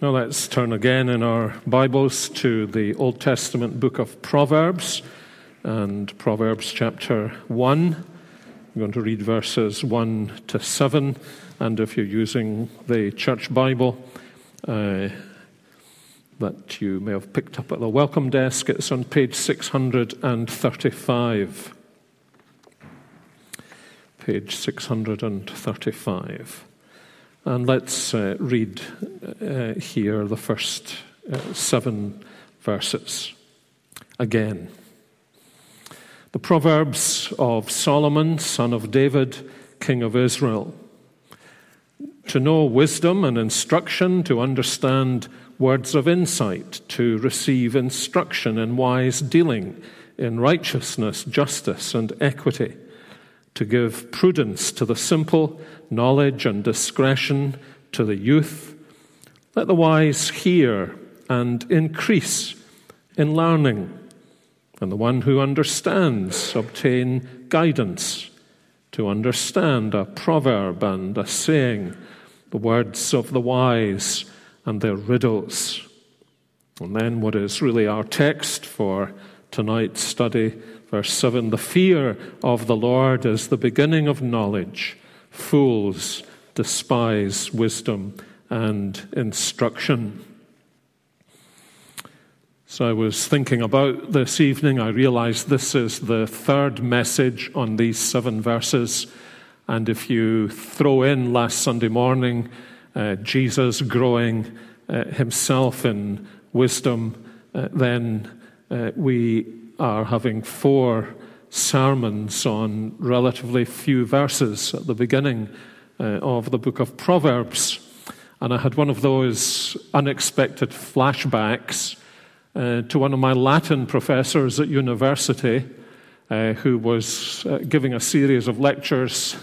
Now let's turn again in our Bibles to the Old Testament book of Proverbs and Proverbs chapter 1. I'm going to read verses 1 to 7. And if you're using the church Bible uh, that you may have picked up at the welcome desk, it's on page 635. Page 635. And let's uh, read uh, here the first uh, seven verses again. The Proverbs of Solomon, son of David, king of Israel. To know wisdom and instruction, to understand words of insight, to receive instruction in wise dealing, in righteousness, justice, and equity to give prudence to the simple, knowledge and discretion to the youth. Let the wise hear and increase in learning, and the one who understands obtain guidance to understand a proverb and a saying, the words of the wise and their riddles. And then, what is really our text for tonight's study Verse 7 The fear of the Lord is the beginning of knowledge. Fools despise wisdom and instruction. So I was thinking about this evening. I realized this is the third message on these seven verses. And if you throw in last Sunday morning, uh, Jesus growing uh, himself in wisdom, uh, then uh, we are having four sermons on relatively few verses at the beginning uh, of the book of Proverbs. And I had one of those unexpected flashbacks uh, to one of my Latin professors at university uh, who was uh, giving a series of lectures.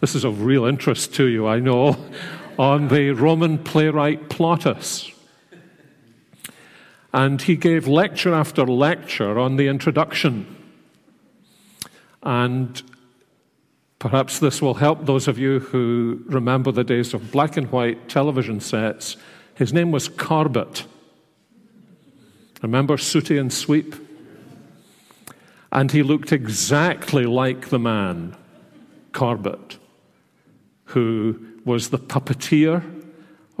This is of real interest to you, I know, on the Roman playwright Plautus. And he gave lecture after lecture on the introduction. And perhaps this will help those of you who remember the days of black and white television sets. His name was Corbett. Remember Sooty and Sweep? And he looked exactly like the man, Corbett, who was the puppeteer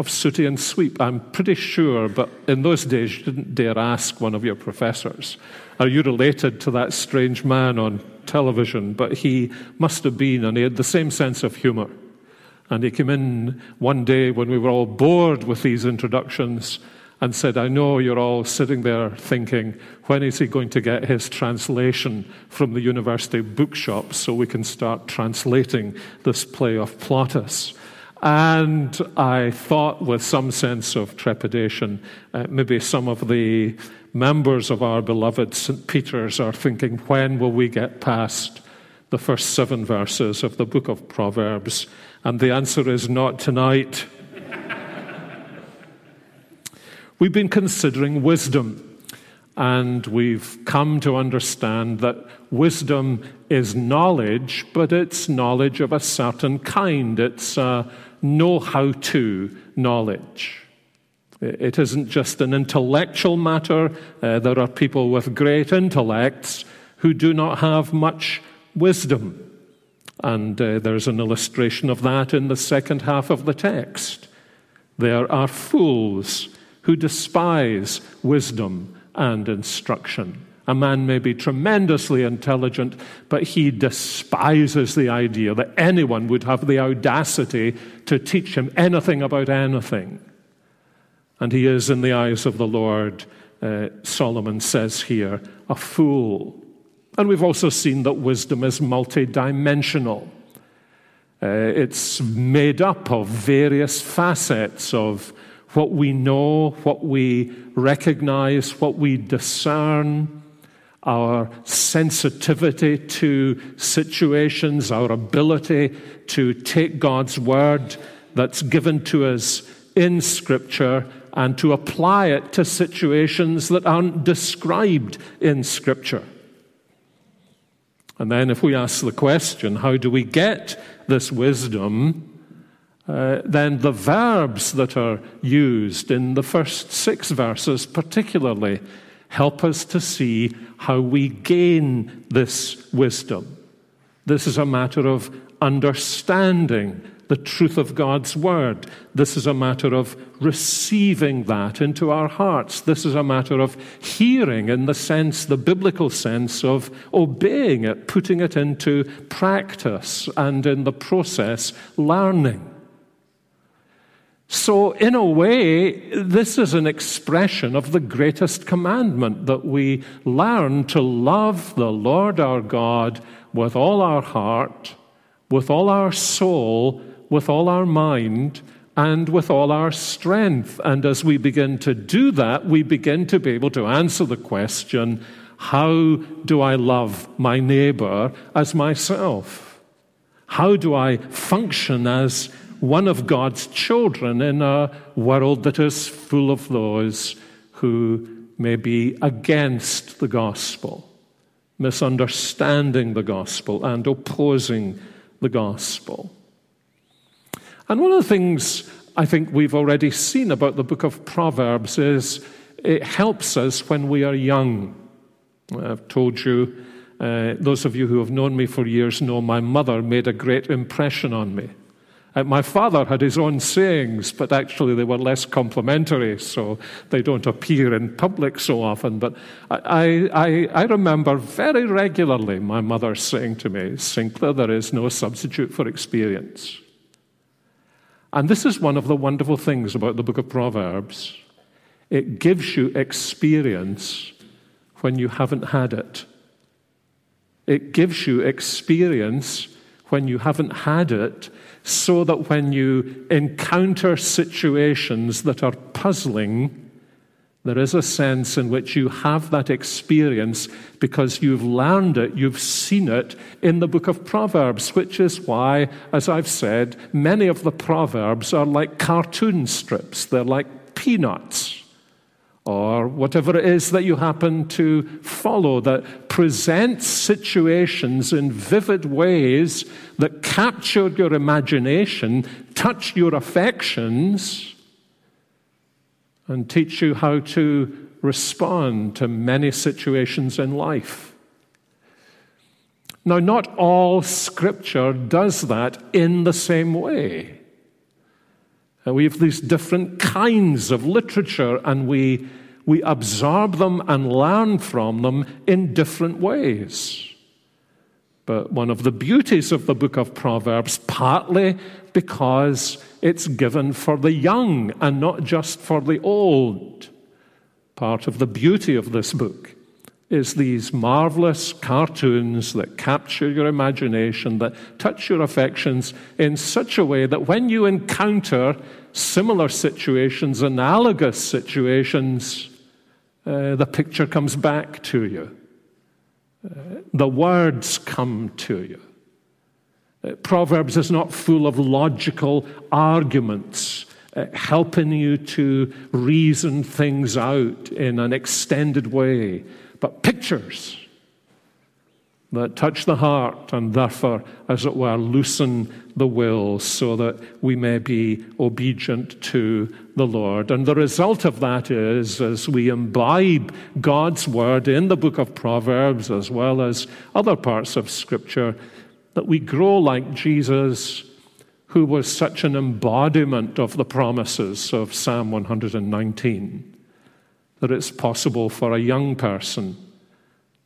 of sooty and sweep. I'm pretty sure, but in those days you didn't dare ask one of your professors, Are you related to that strange man on television? But he must have been, and he had the same sense of humor. And he came in one day when we were all bored with these introductions and said, I know you're all sitting there thinking, when is he going to get his translation from the university bookshop so we can start translating this play of Plautus? And I thought with some sense of trepidation, uh, maybe some of the members of our beloved St. Peter's are thinking, when will we get past the first seven verses of the book of Proverbs? And the answer is not tonight. We've been considering wisdom. And we've come to understand that wisdom is knowledge, but it's knowledge of a certain kind. It's a know how to knowledge. It isn't just an intellectual matter. Uh, there are people with great intellects who do not have much wisdom. And uh, there's an illustration of that in the second half of the text. There are fools who despise wisdom and instruction. A man may be tremendously intelligent, but he despises the idea that anyone would have the audacity to teach him anything about anything. And he is, in the eyes of the Lord, uh, Solomon says here, a fool. And we've also seen that wisdom is multidimensional. Uh, it's made up of various facets of what we know, what we recognize, what we discern our sensitivity to situations, our ability to take God's word that's given to us in Scripture and to apply it to situations that aren't described in Scripture. And then, if we ask the question, how do we get this wisdom? uh, then the verbs that are used in the first six verses, particularly, help us to see how we gain this wisdom. This is a matter of understanding the truth of God's word. This is a matter of receiving that into our hearts. This is a matter of hearing in the sense, the biblical sense of obeying it, putting it into practice, and in the process, learning. So, in a way, this is an expression of the greatest commandment that we learn to love the Lord our God with all our heart, with all our soul, with all our mind, and with all our strength. And as we begin to do that, we begin to be able to answer the question how do I love my neighbor as myself? How do I function as one of God's children in a world that is full of those who may be against the gospel, misunderstanding the gospel, and opposing the gospel. And one of the things I think we've already seen about the book of Proverbs is it helps us when we are young. I've told you, uh, those of you who have known me for years know my mother made a great impression on me. Uh, my father had his own sayings, but actually they were less complimentary, so they don't appear in public so often. But I, I, I remember very regularly my mother saying to me, Sinclair, there is no substitute for experience. And this is one of the wonderful things about the book of Proverbs. It gives you experience when you haven't had it. It gives you experience when you haven't had it so that when you encounter situations that are puzzling, there is a sense in which you have that experience because you've learned it, you've seen it in the book of Proverbs, which is why, as I've said, many of the Proverbs are like cartoon strips, they're like peanuts or whatever it is that you happen to follow that presents situations in vivid ways that capture your imagination, touch your affections, and teach you how to respond to many situations in life. Now, not all scripture does that in the same way. Uh, we have these different kinds of literature, and we, we absorb them and learn from them in different ways. But one of the beauties of the book of Proverbs, partly because it's given for the young and not just for the old, part of the beauty of this book is these marvelous cartoons that capture your imagination, that touch your affections in such a way that when you encounter similar situations, analogous situations, uh, the picture comes back to you. Uh, the words come to you. Uh, Proverbs is not full of logical arguments. Uh, helping you to reason things out in an extended way but pictures that touch the heart and therefore, as it were, loosen the will so that we may be obedient to the Lord. And the result of that is, as we imbibe God's word in the book of Proverbs as well as other parts of Scripture, that we grow like Jesus, who was such an embodiment of the promises of Psalm 119 that it's possible for a young person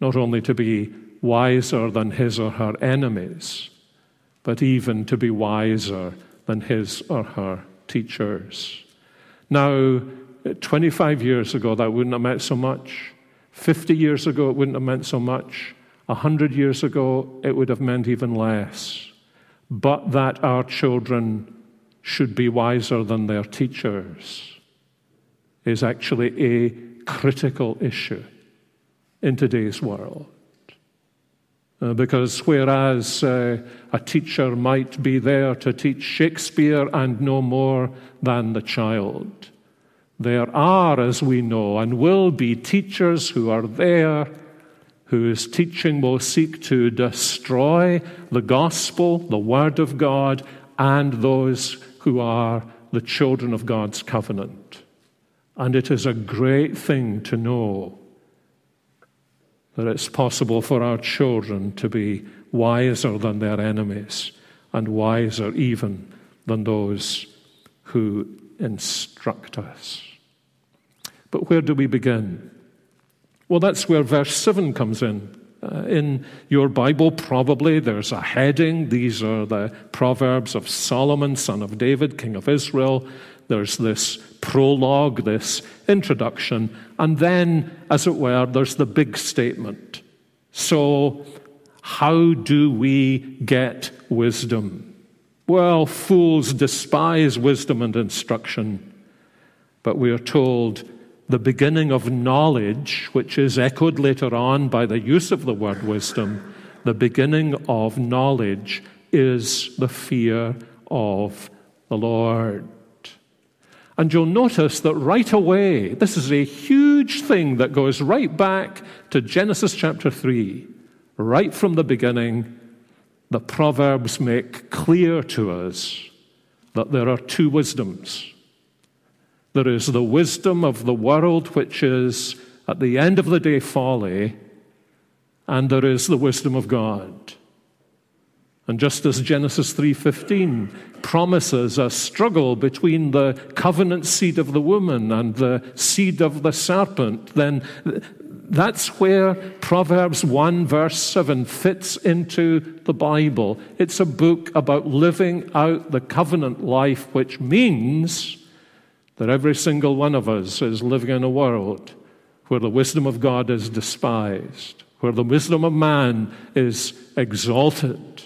not only to be wiser than his or her enemies, but even to be wiser than his or her teachers. Now, 25 years ago, that wouldn't have meant so much. 50 years ago, it wouldn't have meant so much. 100 years ago, it would have meant even less. But that our children should be wiser than their teachers is actually a critical issue in today's world. Uh, because whereas uh, a teacher might be there to teach Shakespeare and no more than the child, there are, as we know, and will be teachers who are there whose teaching will seek to destroy the gospel, the word of God, and those who are the children of God's covenant. And it is a great thing to know that it's possible for our children to be wiser than their enemies and wiser even than those who instruct us. But where do we begin? Well, that's where verse 7 comes in. Uh, in your Bible, probably there's a heading. These are the Proverbs of Solomon, son of David, king of Israel. There's this prologue, this introduction, and then, as it were, there's the big statement. So, how do we get wisdom? Well, fools despise wisdom and instruction, but we are told the beginning of knowledge, which is echoed later on by the use of the word wisdom, the beginning of knowledge is the fear of the Lord. And you'll notice that right away, this is a huge thing that goes right back to Genesis chapter 3. Right from the beginning, the Proverbs make clear to us that there are two wisdoms. There is the wisdom of the world, which is at the end of the day folly, and there is the wisdom of God. And just as Genesis 3:15 promises a struggle between the covenant seed of the woman and the seed of the serpent, then that's where Proverbs 1 verse 7 fits into the Bible. It's a book about living out the covenant life, which means that every single one of us is living in a world where the wisdom of God is despised, where the wisdom of man is exalted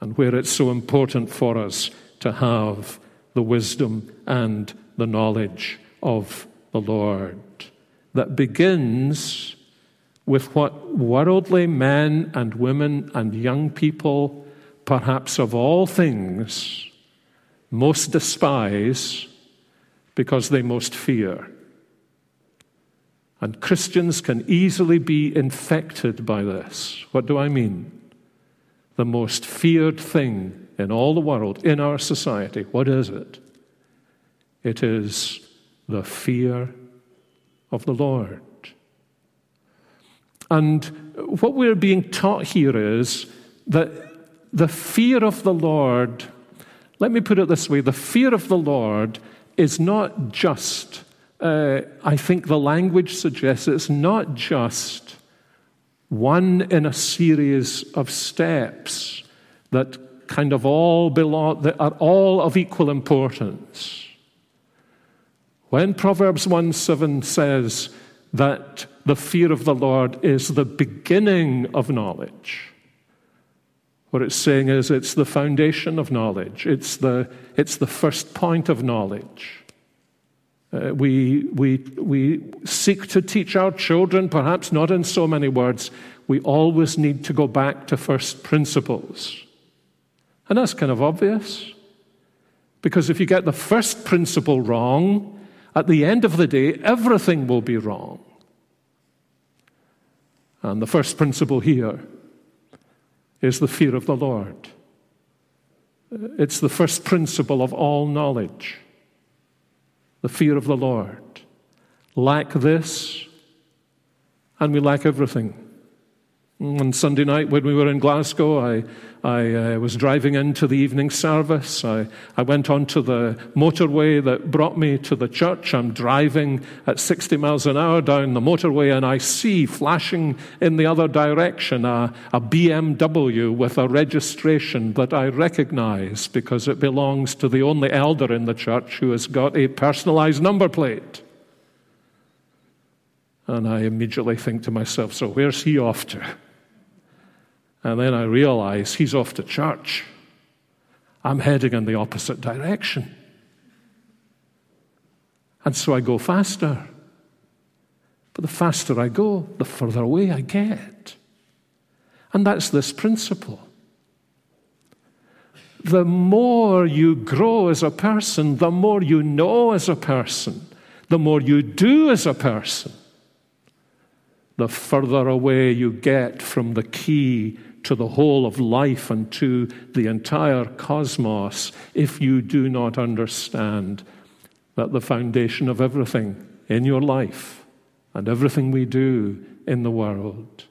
and where it's so important for us to have the wisdom and the knowledge of the Lord that begins with what worldly men and women and young people, perhaps of all things, most despise because they most fear. And Christians can easily be infected by this. What do I mean? the most feared thing in all the world, in our society. What is it? It is the fear of the Lord. And what we're being taught here is that the fear of the Lord, let me put it this way the fear of the Lord is not just, uh, I think the language suggests it's not just one in a series of steps that kind of all belong, that are all of equal importance. When Proverbs 1 7 says that the fear of the Lord is the beginning of knowledge, what it's saying is it's the foundation of knowledge, it's the, it's the first point of knowledge. Uh, we, we, we seek to teach our children, perhaps not in so many words, we always need to go back to first principles. And that's kind of obvious. Because if you get the first principle wrong, at the end of the day, everything will be wrong. And the first principle here is the fear of the Lord. It's the first principle of all knowledge the fear of the Lord. Lack this, and we lack everything. On Sunday night, when we were in Glasgow, I, I uh, was driving into the evening service. I, I went onto the motorway that brought me to the church. I'm driving at 60 miles an hour down the motorway, and I see flashing in the other direction a, a BMW with a registration that I recognize because it belongs to the only elder in the church who has got a personalized number plate. And I immediately think to myself, so where's he off to? And then I realize he's off to church. I'm heading in the opposite direction. And so I go faster. But the faster I go, the further away I get. And that's this principle. The more you grow as a person, the more you know as a person, the more you do as a person, the further away you get from the key to the whole of life and to the entire cosmos if you do not understand that the foundation of everything in your life and everything we do in the world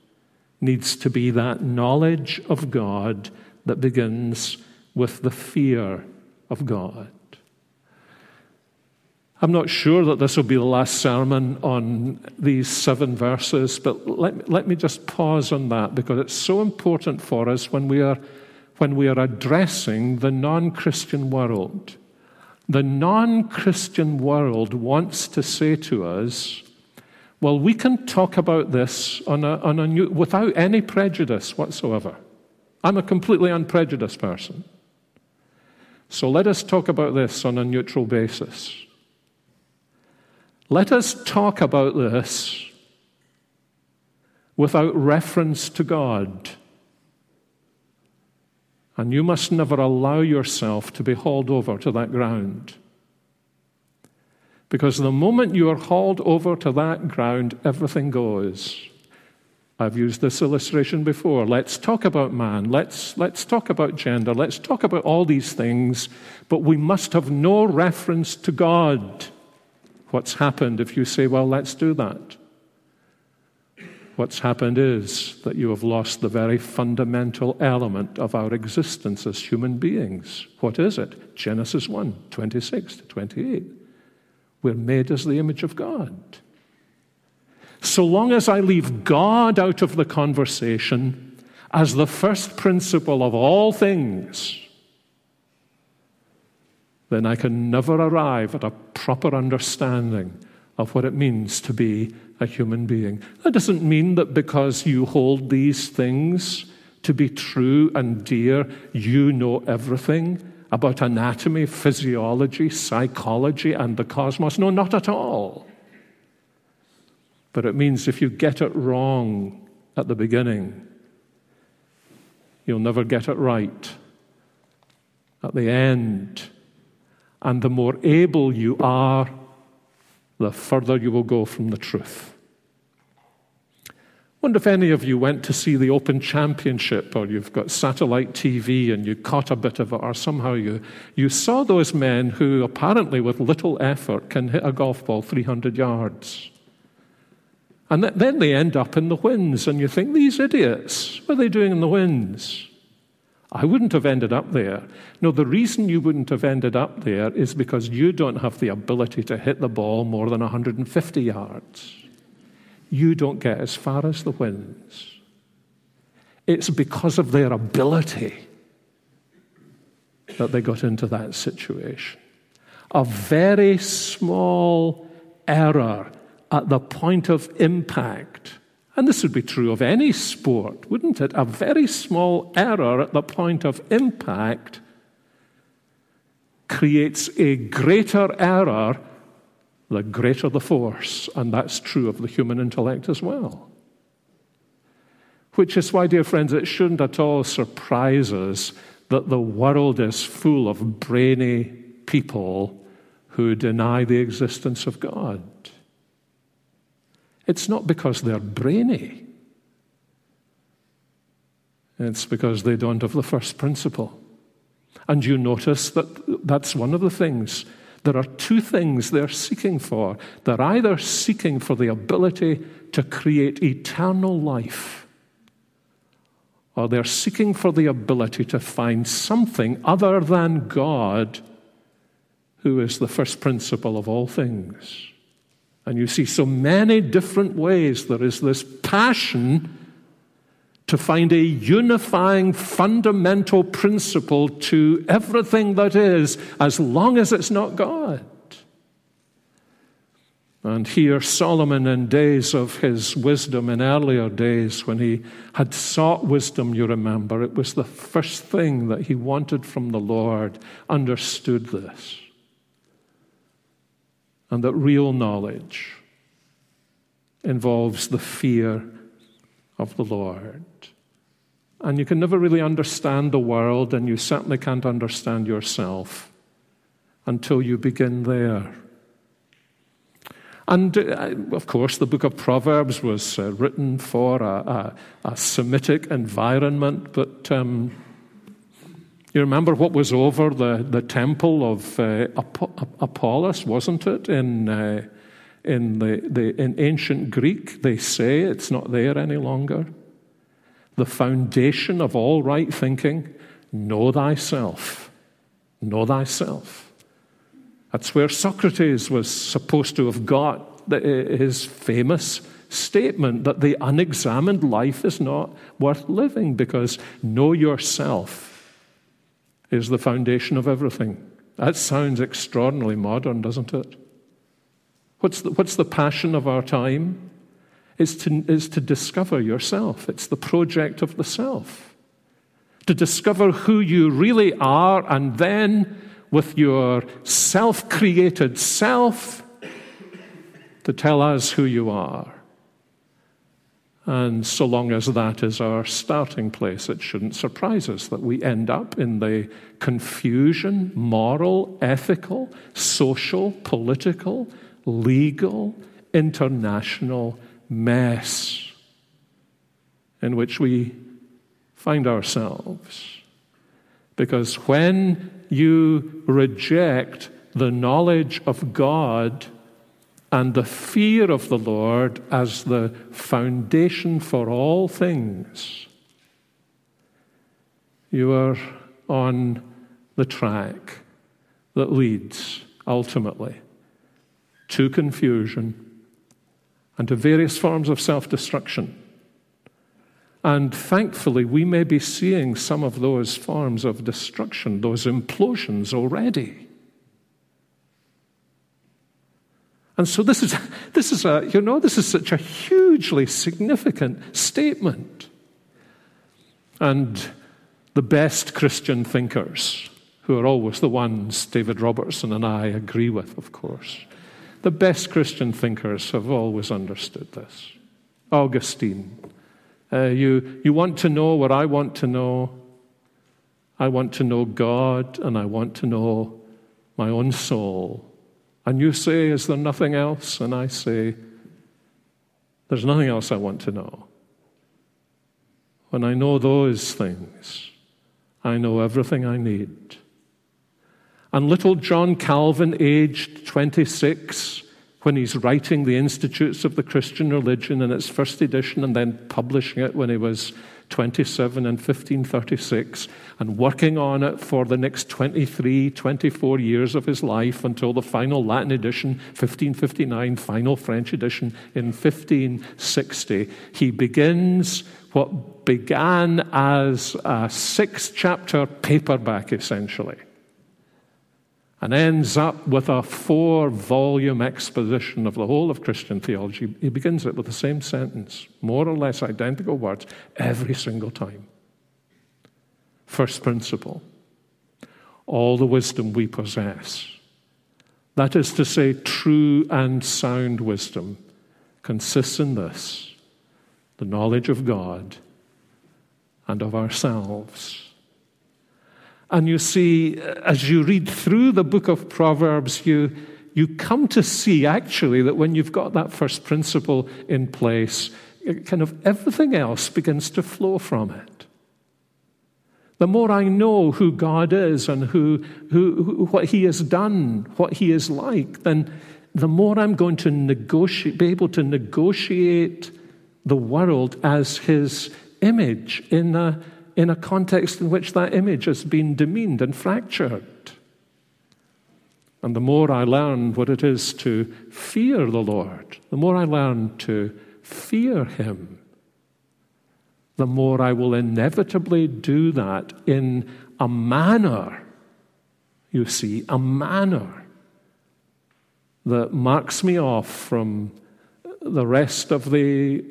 needs to be that knowledge of God that begins with the fear of God. I'm not sure that this will be the last sermon on these seven verses, but let, let me just pause on that because it's so important for us when we are, when we are addressing the non Christian world. The non Christian world wants to say to us, well, we can talk about this on a, on a new, without any prejudice whatsoever. I'm a completely unprejudiced person. So let us talk about this on a neutral basis. Let us talk about this without reference to God. And you must never allow yourself to be hauled over to that ground. Because the moment you are hauled over to that ground, everything goes. I've used this illustration before. Let's talk about man. Let's, let's talk about gender. Let's talk about all these things. But we must have no reference to God what's happened if you say, well, let's do that. What's happened is that you have lost the very fundamental element of our existence as human beings. What is it? Genesis 1 26 to 28. We're made as the image of God. So long as I leave God out of the conversation as the first principle of all things, then I can never arrive at a proper understanding of what it means to be a human being. That doesn't mean that because you hold these things to be true and dear, you know everything about anatomy, physiology, psychology, and the cosmos. No, not at all. But it means if you get it wrong at the beginning, you'll never get it right at the end and the more able you are, the further you will go from the truth. I Wonder if any of you went to see the Open Championship, or you've got satellite TV and you caught a bit of it, or somehow you, you saw those men who apparently, with little effort, can hit a golf ball 300 yards. And then they end up in the whins, and you think, these idiots, what are they doing in the whins? I wouldn't have ended up there. No, the reason you wouldn't have ended up there is because you don't have the ability to hit the ball more than 150 yards. You don't get as far as the whins. It's because of their ability that they got into that situation. A very small error at the point of impact and this would be true of any sport, wouldn't it? A very small error at the point of impact creates a greater error the greater the force. And that's true of the human intellect as well. Which is why, dear friends, it shouldn't at all surprise us that the world is full of brainy people who deny the existence of God. It's not because they're brainy, it's because they don't have the first principle. And you notice that that's one of the things. There are two things they're seeking for. They're either seeking for the ability to create eternal life, or they're seeking for the ability to find something other than God, who is the first principle of all things. And you see so many different ways there is this passion to find a unifying fundamental principle to everything that is, as long as it's not God. And here, Solomon, in days of his wisdom, in earlier days, when he had sought wisdom, you remember, it was the first thing that he wanted from the Lord, understood this and that real knowledge involves the fear of the Lord. And you can never really understand the world, and you certainly can't understand yourself until you begin there. And uh, of course, the book of Proverbs was uh, written for a, a, a, Semitic environment, but um, you remember what was over the, the temple of uh, Apollos, wasn't it? In, uh, in, the, the, in ancient Greek, they say it's not there any longer. The foundation of all right thinking know thyself. Know thyself. That's where Socrates was supposed to have got his famous statement that the unexamined life is not worth living because know yourself is the foundation of everything. That sounds extraordinarily modern, doesn't it? What's the, what's the passion of our time? Is to, is to discover yourself. It's the project of the self. To discover who you really are, and then with your self created self, to tell us who you are. And so long as that is our starting place, it shouldn't surprise us that we end up in the confusion, moral, ethical, social, political, legal, international mess in which we find ourselves. Because when you reject the knowledge of God, and the fear of the Lord as the foundation for all things, you are on the track that leads ultimately to confusion and to various forms of self destruction. And thankfully, we may be seeing some of those forms of destruction, those implosions already. And so this is, this is a, you know, this is such a hugely significant statement. And the best Christian thinkers, who are always the ones David Robertson and I agree with, of course, the best Christian thinkers have always understood this. Augustine, uh, you, you want to know what I want to know. I want to know God and I want to know my own soul. And you say, Is there nothing else? And I say, There's nothing else I want to know. When I know those things, I know everything I need. And little John Calvin, aged 26, when he's writing the Institutes of the Christian Religion in its first edition and then publishing it when he was 27 and 1536 and working on it for the next 23, 24 years of his life until the final Latin edition, 1559, final French edition in 1560. He begins what began as a six chapter paperback, essentially and ends up with a four volume exposition of the whole of Christian theology. He begins it with the same sentence, more or less identical words, every single time. First principle all the wisdom we possess, that is to say, true and sound wisdom, consists in this the knowledge of God and of ourselves and you see, as you read through the book of Proverbs, you, you come to see actually that when you've got that first principle in place, kind of everything else begins to flow from it. The more I know who God is and who, who, who, what He has done, what He is like, then the more I'm going to negotiate, be able to negotiate the world as His image in a in a context in which that image has been demeaned and fractured. And the more I learn what it is to fear the Lord, the more I learn to fear Him, the more I will inevitably do that in a manner, you see, a manner that marks me off from the rest of the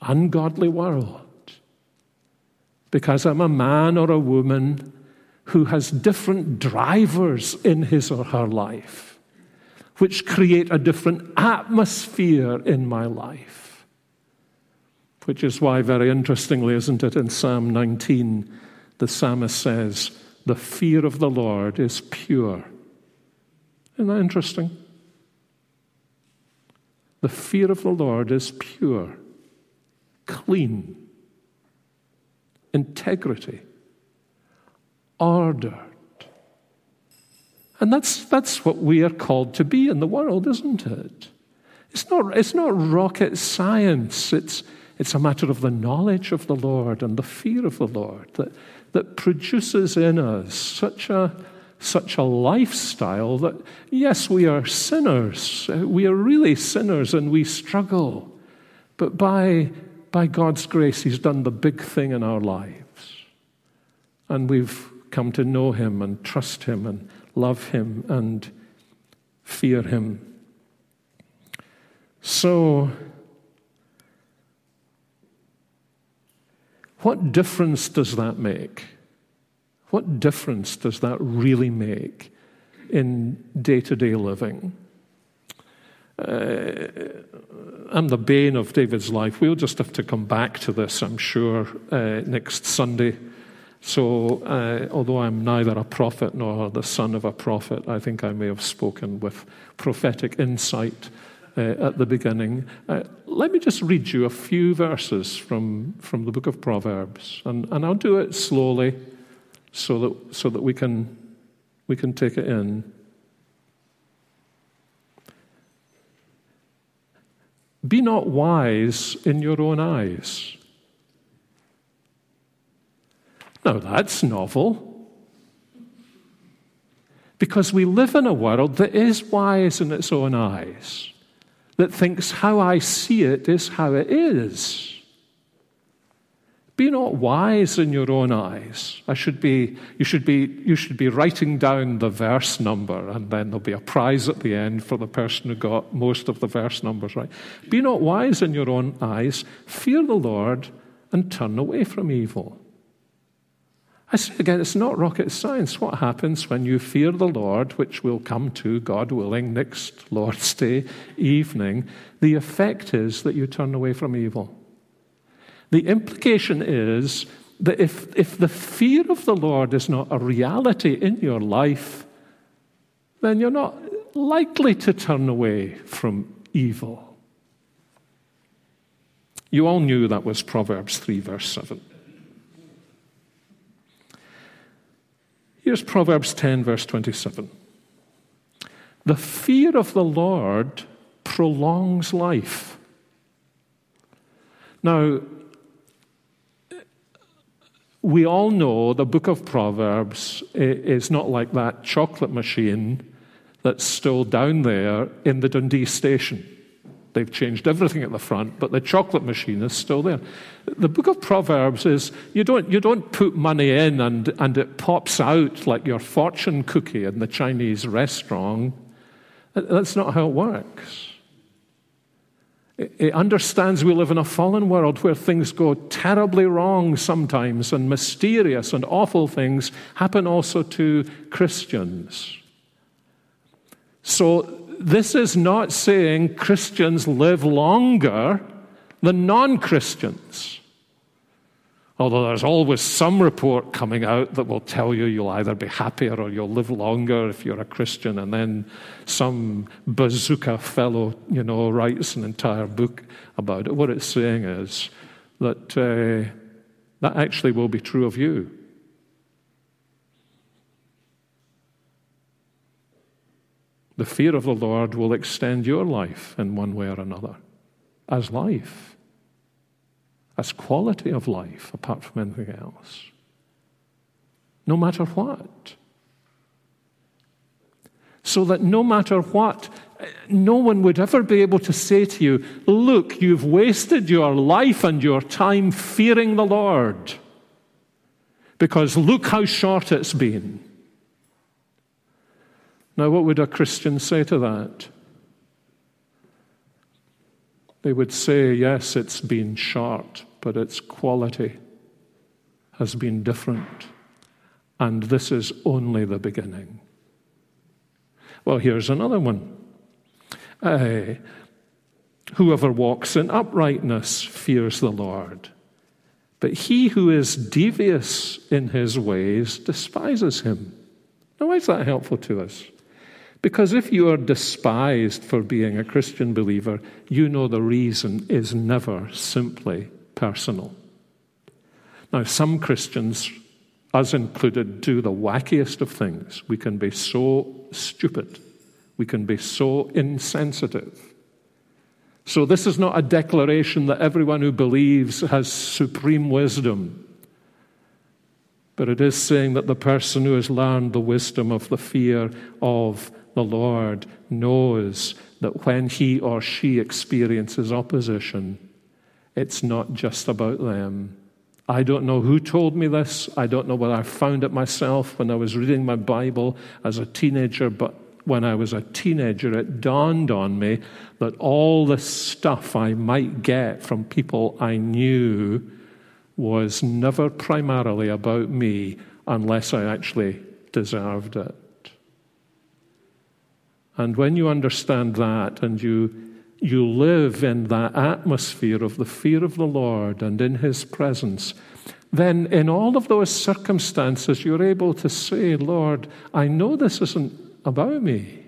ungodly world because I'm a man or a woman who has different drivers in his or her life, which create a different atmosphere in my life. Which is why, very interestingly, isn't it, in Psalm 19, the psalmist says, The fear of the Lord is pure. Isn't that interesting? The fear of the Lord is pure, clean, integrity, ordered. And that's, that's what we are called to be in the world, isn't it? It's not, it's not rocket science. It's, it's a matter of the knowledge of the Lord and the fear of the Lord that, that produces in us such a, such a lifestyle that, yes, we are sinners. We are really sinners and we struggle. But by, by God's grace, He's done the big thing in our lives. And we've come to know Him and trust Him and love Him and fear Him. So, what difference does that make? What difference does that really make in day to day living? Uh, I'm the bane of David's life. We'll just have to come back to this, I'm sure, uh, next Sunday. So, uh, although I'm neither a prophet nor the son of a prophet, I think I may have spoken with prophetic insight uh, at the beginning. Uh, let me just read you a few verses from, from the book of Proverbs, and, and I'll do it slowly so that, so that we, can, we can take it in. Be not wise in your own eyes. Now that's novel. Because we live in a world that is wise in its own eyes, that thinks how I see it is how it is. Be not wise in your own eyes. I should be, you, should be, you should be writing down the verse number, and then there'll be a prize at the end for the person who got most of the verse numbers right. Be not wise in your own eyes. Fear the Lord and turn away from evil. I say again, it's not rocket science. What happens when you fear the Lord, which we'll come to, God willing, next Lord's Day evening? The effect is that you turn away from evil. The implication is that if, if the fear of the Lord is not a reality in your life, then you're not likely to turn away from evil. You all knew that was Proverbs 3, verse 7. Here's Proverbs 10, verse 27. The fear of the Lord prolongs life. Now, we all know the book of Proverbs is not like that chocolate machine that's still down there in the Dundee station. They've changed everything at the front, but the chocolate machine is still there. The book of Proverbs is you don't, you don't put money in and, and it pops out like your fortune cookie in the Chinese restaurant. That's not how it works. It understands we live in a fallen world where things go terribly wrong sometimes, and mysterious and awful things happen also to Christians. So, this is not saying Christians live longer than non Christians. Although there's always some report coming out that will tell you you'll either be happier or you'll live longer if you're a Christian, and then some bazooka fellow, you know, writes an entire book about it. What it's saying is that uh, that actually will be true of you. The fear of the Lord will extend your life in one way or another as life as quality of life apart from anything else. No matter what. So that no matter what, no one would ever be able to say to you, Look, you've wasted your life and your time fearing the Lord. Because look how short it's been. Now, what would a Christian say to that? They would say, Yes, it's been short, but its quality has been different. And this is only the beginning. Well, here's another one. Uh, Whoever walks in uprightness fears the Lord, but he who is devious in his ways despises him. Now, why is that helpful to us? Because if you are despised for being a Christian believer, you know the reason is never simply personal. Now, some Christians, us included, do the wackiest of things. We can be so stupid, we can be so insensitive. So, this is not a declaration that everyone who believes has supreme wisdom. But it is saying that the person who has learned the wisdom of the fear of the Lord knows that when he or she experiences opposition, it's not just about them. I don't know who told me this. I don't know whether I found it myself when I was reading my Bible as a teenager, but when I was a teenager, it dawned on me that all the stuff I might get from people I knew was never primarily about me unless I actually deserved it. And when you understand that and you, you live in that atmosphere of the fear of the Lord and in His presence, then in all of those circumstances, you're able to say, Lord, I know this isn't about me.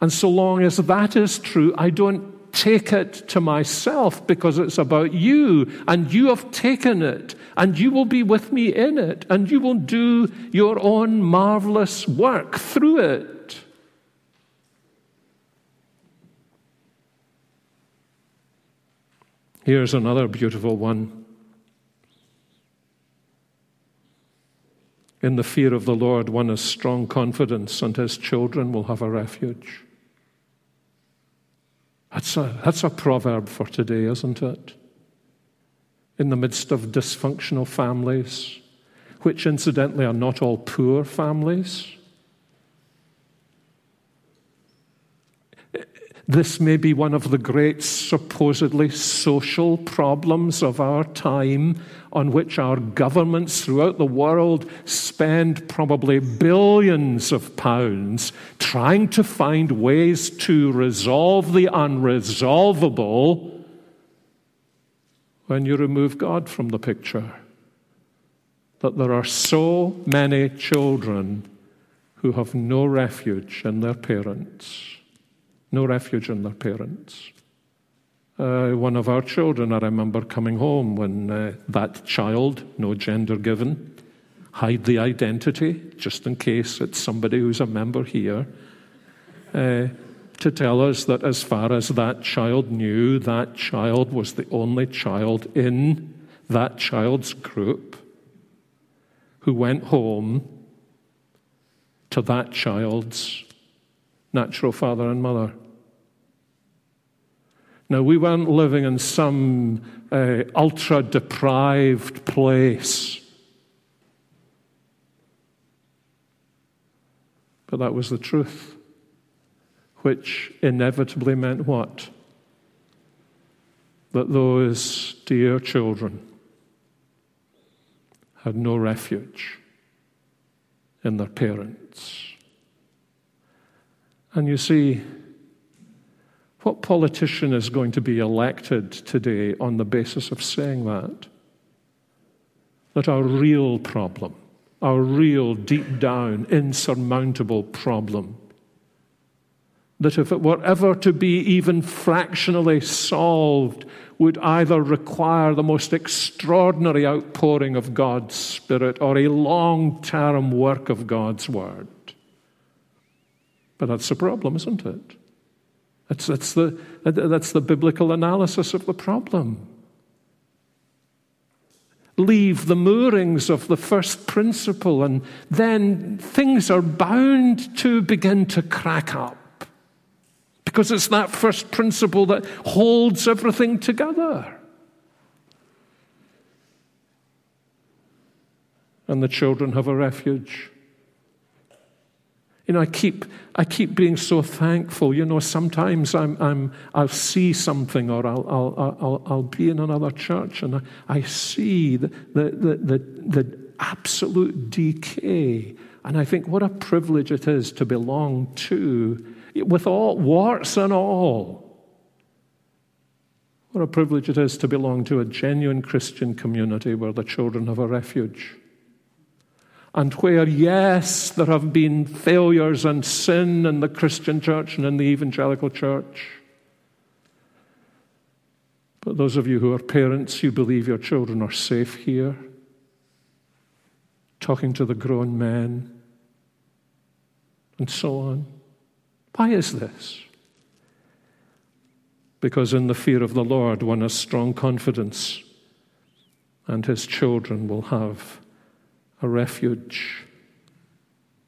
And so long as that is true, I don't take it to myself because it's about you, and you have taken it, and you will be with me in it, and you will do your own marvelous work through it. Here's another beautiful one. In the fear of the Lord, one has strong confidence, and his children will have a refuge. That's a, that's a proverb for today, isn't it? In the midst of dysfunctional families, which incidentally are not all poor families. This may be one of the great supposedly social problems of our time, on which our governments throughout the world spend probably billions of pounds trying to find ways to resolve the unresolvable when you remove God from the picture. That there are so many children who have no refuge in their parents no refuge in their parents. Uh, one of our children, I remember coming home when uh, that child, no gender given, hide the identity, just in case it's somebody who's a member here, uh, to tell us that as far as that child knew, that child was the only child in that child's group who went home to that child's natural father and mother. Now, we weren't living in some uh, ultra deprived place. But that was the truth, which inevitably meant what? That those dear children had no refuge in their parents. And you see, what politician is going to be elected today on the basis of saying that? That our real problem, our real deep down, insurmountable problem, that if it were ever to be even fractionally solved, would either require the most extraordinary outpouring of God's Spirit or a long term work of God's Word. But that's the problem, isn't it? That's, that's, the, that's the biblical analysis of the problem. Leave the moorings of the first principle, and then things are bound to begin to crack up. Because it's that first principle that holds everything together. And the children have a refuge. You know, I keep, I keep being so thankful. You know, sometimes I'm, I'm, I'll see something or I'll, I'll, I'll, I'll be in another church and I, I see the, the, the, the, the absolute decay. And I think what a privilege it is to belong to, with all warts and all. What a privilege it is to belong to a genuine Christian community where the children have a refuge. And where, yes, there have been failures and sin in the Christian church and in the evangelical church. But those of you who are parents, you believe your children are safe here, talking to the grown men, and so on. Why is this? Because in the fear of the Lord, one has strong confidence, and his children will have a refuge.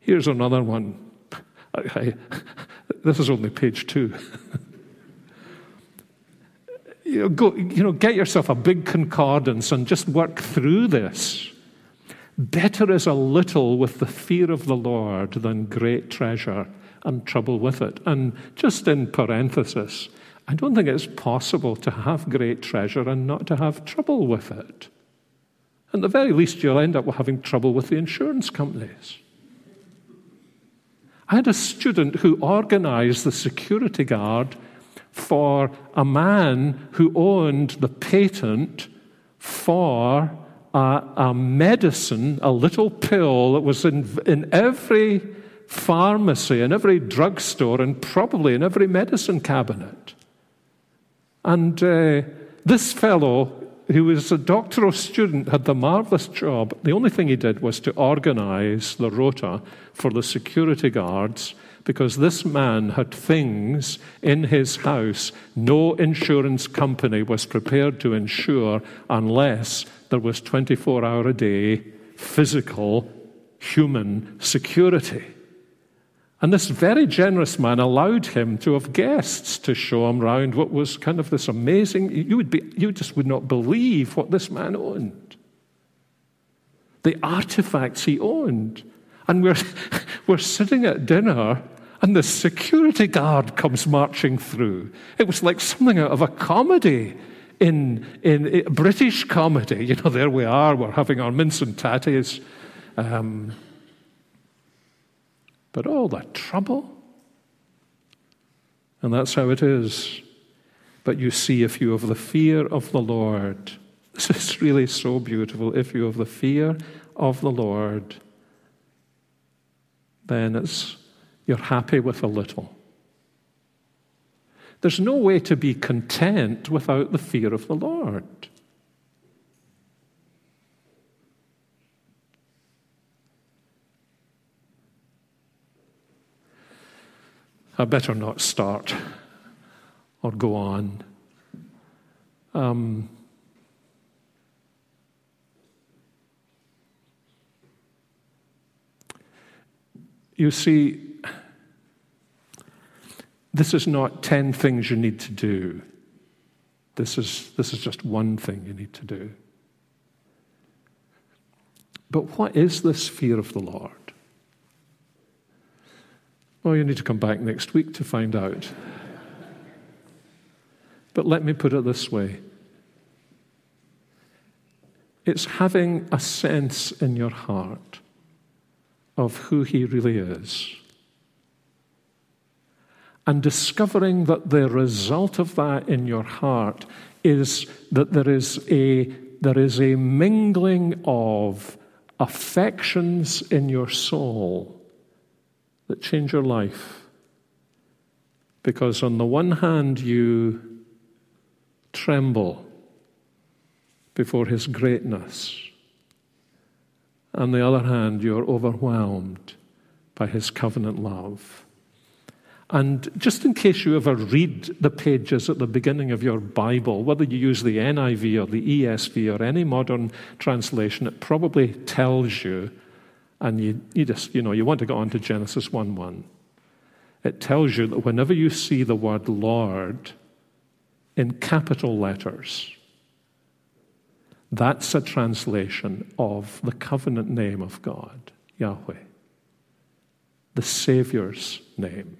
Here's another one. I, I, this is only page two. you, know, go, you know, get yourself a big concordance and just work through this. Better is a little with the fear of the Lord than great treasure and trouble with it. And just in parenthesis, I don't think it's possible to have great treasure and not to have trouble with it. At the very least, you'll end up having trouble with the insurance companies. I had a student who organized the security guard for a man who owned the patent for a, a medicine, a little pill that was in, in every pharmacy, in every drugstore, and probably in every medicine cabinet. And uh, this fellow, who was a doctoral student, had the marvelous job. The only thing he did was to organize the rota for the security guards because this man had things in his house no insurance company was prepared to insure unless there was 24 hour a day physical human security. And this very generous man allowed him to have guests to show him round what was kind of this amazing. You, would be, you just would not believe what this man owned. The artifacts he owned. And we're, we're sitting at dinner, and the security guard comes marching through. It was like something out of a comedy. In, in, in British comedy, you know, there we are, we're having our mince and tatties. Um, but all that trouble. And that's how it is. But you see, if you have the fear of the Lord, this is really so beautiful. If you have the fear of the Lord, then it's you're happy with a little. There's no way to be content without the fear of the Lord. I better not start or go on. Um, you see, this is not 10 things you need to do. This is, this is just one thing you need to do. But what is this fear of the Lord? Well, you need to come back next week to find out. But let me put it this way it's having a sense in your heart of who He really is. And discovering that the result of that in your heart is that there is a, there is a mingling of affections in your soul that change your life. Because on the one hand, you tremble before His greatness. On the other hand, you're overwhelmed by His covenant love. And just in case you ever read the pages at the beginning of your Bible, whether you use the NIV or the ESV or any modern translation, it probably tells you and you, you just, you know, you want to go on to Genesis 1 1. It tells you that whenever you see the word Lord in capital letters, that's a translation of the covenant name of God, Yahweh, the Savior's name.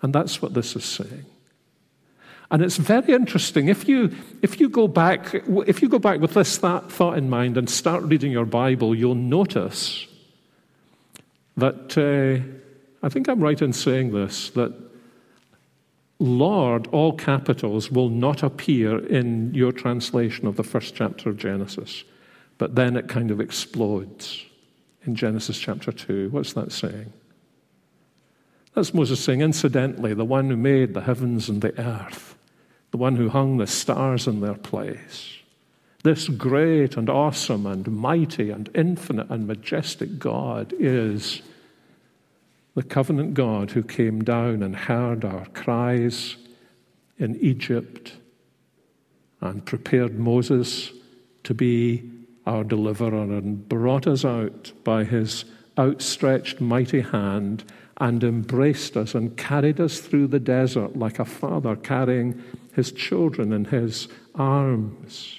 And that's what this is saying. And it's very interesting. If you, if you, go, back, if you go back with this that thought in mind and start reading your Bible, you'll notice that, uh, I think I'm right in saying this, that Lord, all capitals, will not appear in your translation of the first chapter of Genesis. But then it kind of explodes. in Genesis chapter 2. What's that saying? That's Moses saying, incidentally, the one who made the heavens and the earth, the one who hung the stars in their place, this great and awesome and mighty and infinite and majestic God is the covenant God who came down and heard our cries in Egypt and prepared Moses to be our deliverer and brought us out by his outstretched mighty hand and embraced us and carried us through the desert like a father carrying his children in his arms.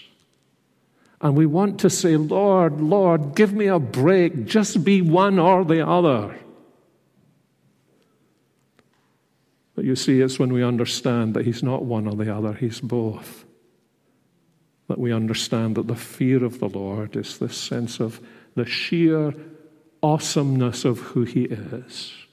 And we want to say, Lord, Lord, give me a break, just be one or the other. But you see, it's when we understand that He's not one or the other, He's both. That we understand that the fear of the Lord is this sense of the sheer awesomeness of who He is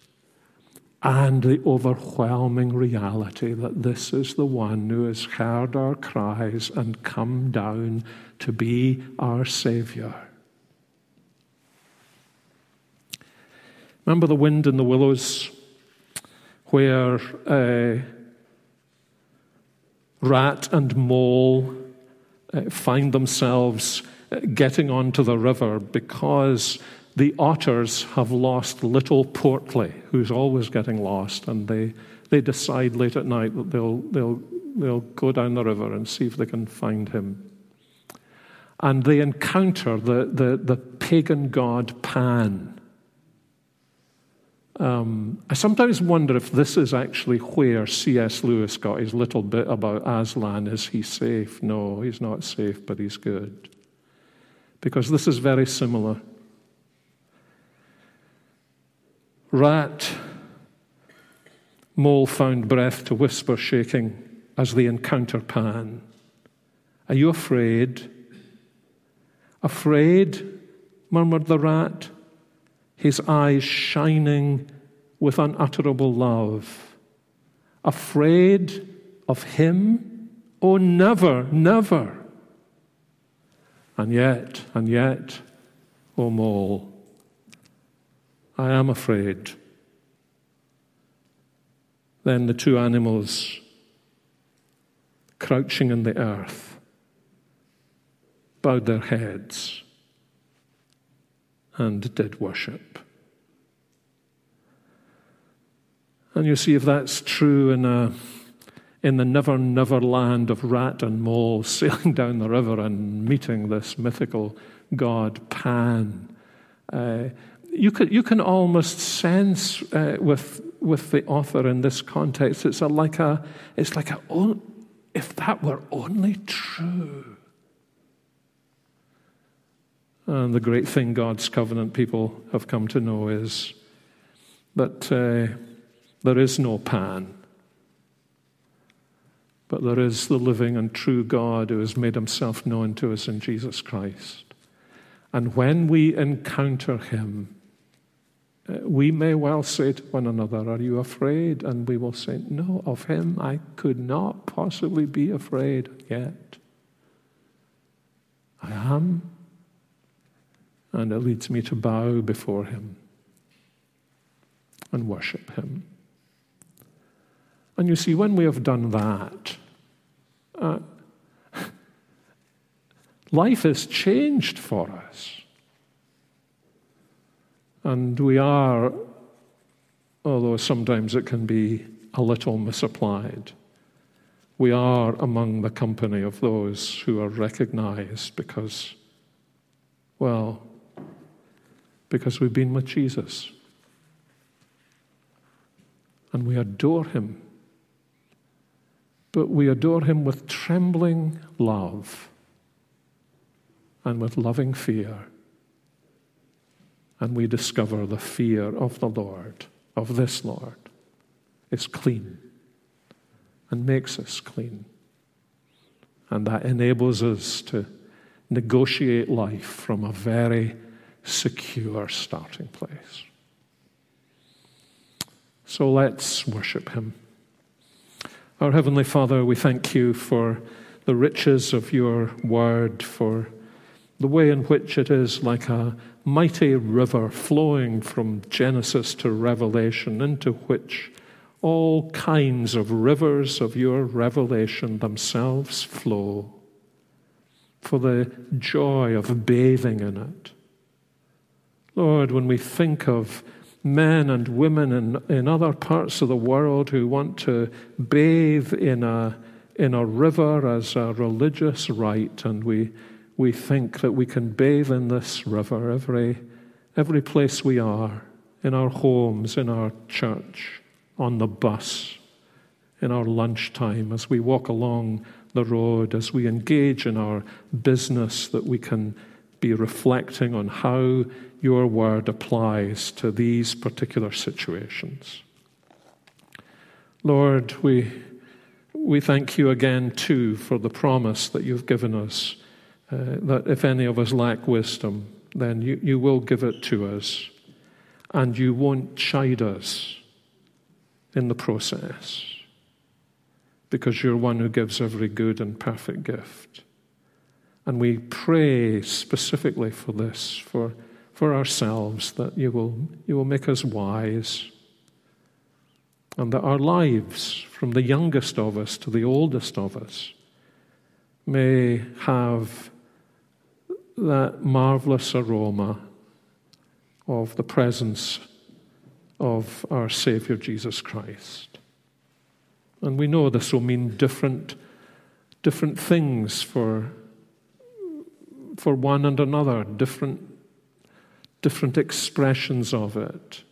and the overwhelming reality that this is the one who has heard our cries and come down to be our Savior. Remember the wind in the willows where uh, rat and mole uh, find themselves uh, getting onto the river because the otters have lost little Portly, who's always getting lost, and they, they decide late at night that they'll, they'll, they'll go down the river and see if they can find him. And they encounter the, the, the pagan god Pan. Um, I sometimes wonder if this is actually where C.S. Lewis got his little bit about Aslan. Is he safe? No, he's not safe, but he's good. Because this is very similar. Rat, mole found breath to whisper, shaking as they encounter Pan. Are you afraid? Afraid? murmured the rat, his eyes shining with unutterable love. Afraid of him? Oh, never, never. And yet, and yet, O oh mole, I am afraid. Then the two animals, crouching in the earth, bowed their heads and did worship. And you see, if that's true in, a, in the never, never land of rat and mole sailing down the river and meeting this mythical god Pan, uh, you can, you can almost sense uh, with, with the author in this context, it's a, like a, it's like a, if that were only true. And the great thing God's covenant people have come to know is that uh, there is no Pan, but there is the living and true God who has made himself known to us in Jesus Christ. And when we encounter him, we may well say to one another, Are you afraid? And we will say, No, of him I could not possibly be afraid yet. I am. And it leads me to bow before him and worship him. And you see, when we have done that, uh, life is changed for us. And we are, although sometimes it can be a little misapplied, we are among the company of those who are recognized because, well, because we've been with Jesus. And we adore him. But we adore him with trembling love and with loving fear and we discover the fear of the Lord, of this Lord, is clean and makes us clean. And that enables us to negotiate life from a very secure starting place. So let's worship Him. Our Heavenly Father, we thank you for the riches of your word, for the way in which it is like a mighty river flowing from Genesis to Revelation, into which all kinds of rivers of your revelation themselves flow, for the joy of bathing in it. Lord, when we think of men and women in, in other parts of the world who want to bathe in a, in a river as a religious rite, and we we think that we can bathe in this river every, every place we are, in our homes, in our church, on the bus, in our lunchtime, as we walk along the road, as we engage in our business, that we can be reflecting on how your word applies to these particular situations. Lord, we, we thank you again, too, for the promise that you've given us uh, that if any of us lack wisdom, then you, you will give it to us and you won't chide us in the process because you're one who gives every good and perfect gift. And we pray specifically for this, for, for ourselves, that you will, you will make us wise and that our lives, from the youngest of us to the oldest of us, may have that marvelous aroma of the presence of our Savior Jesus Christ. And we know this will mean different, different things for, for one and another, different, different expressions of it,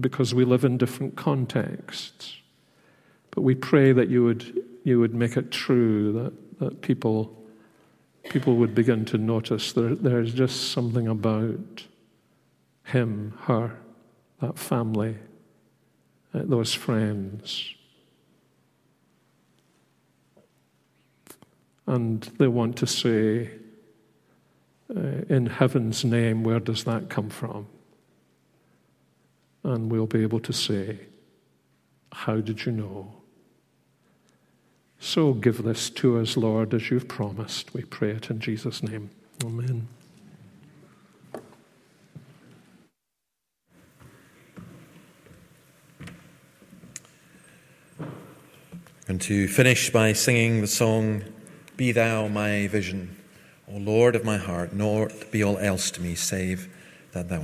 because we live in different contexts. But we pray that you would, you would make it true that, that people people would begin to notice there, there's just something about him, her, that family, uh, those friends. And they want to say, uh, in heaven's name, where does that come from? And we'll be able to say, How did you know? So give this to us, Lord, as you've promised. We pray it in Jesus' name. Amen. And to finish by singing the song, Be Thou My Vision, O Lord of my heart, nor be all else to me save that Thou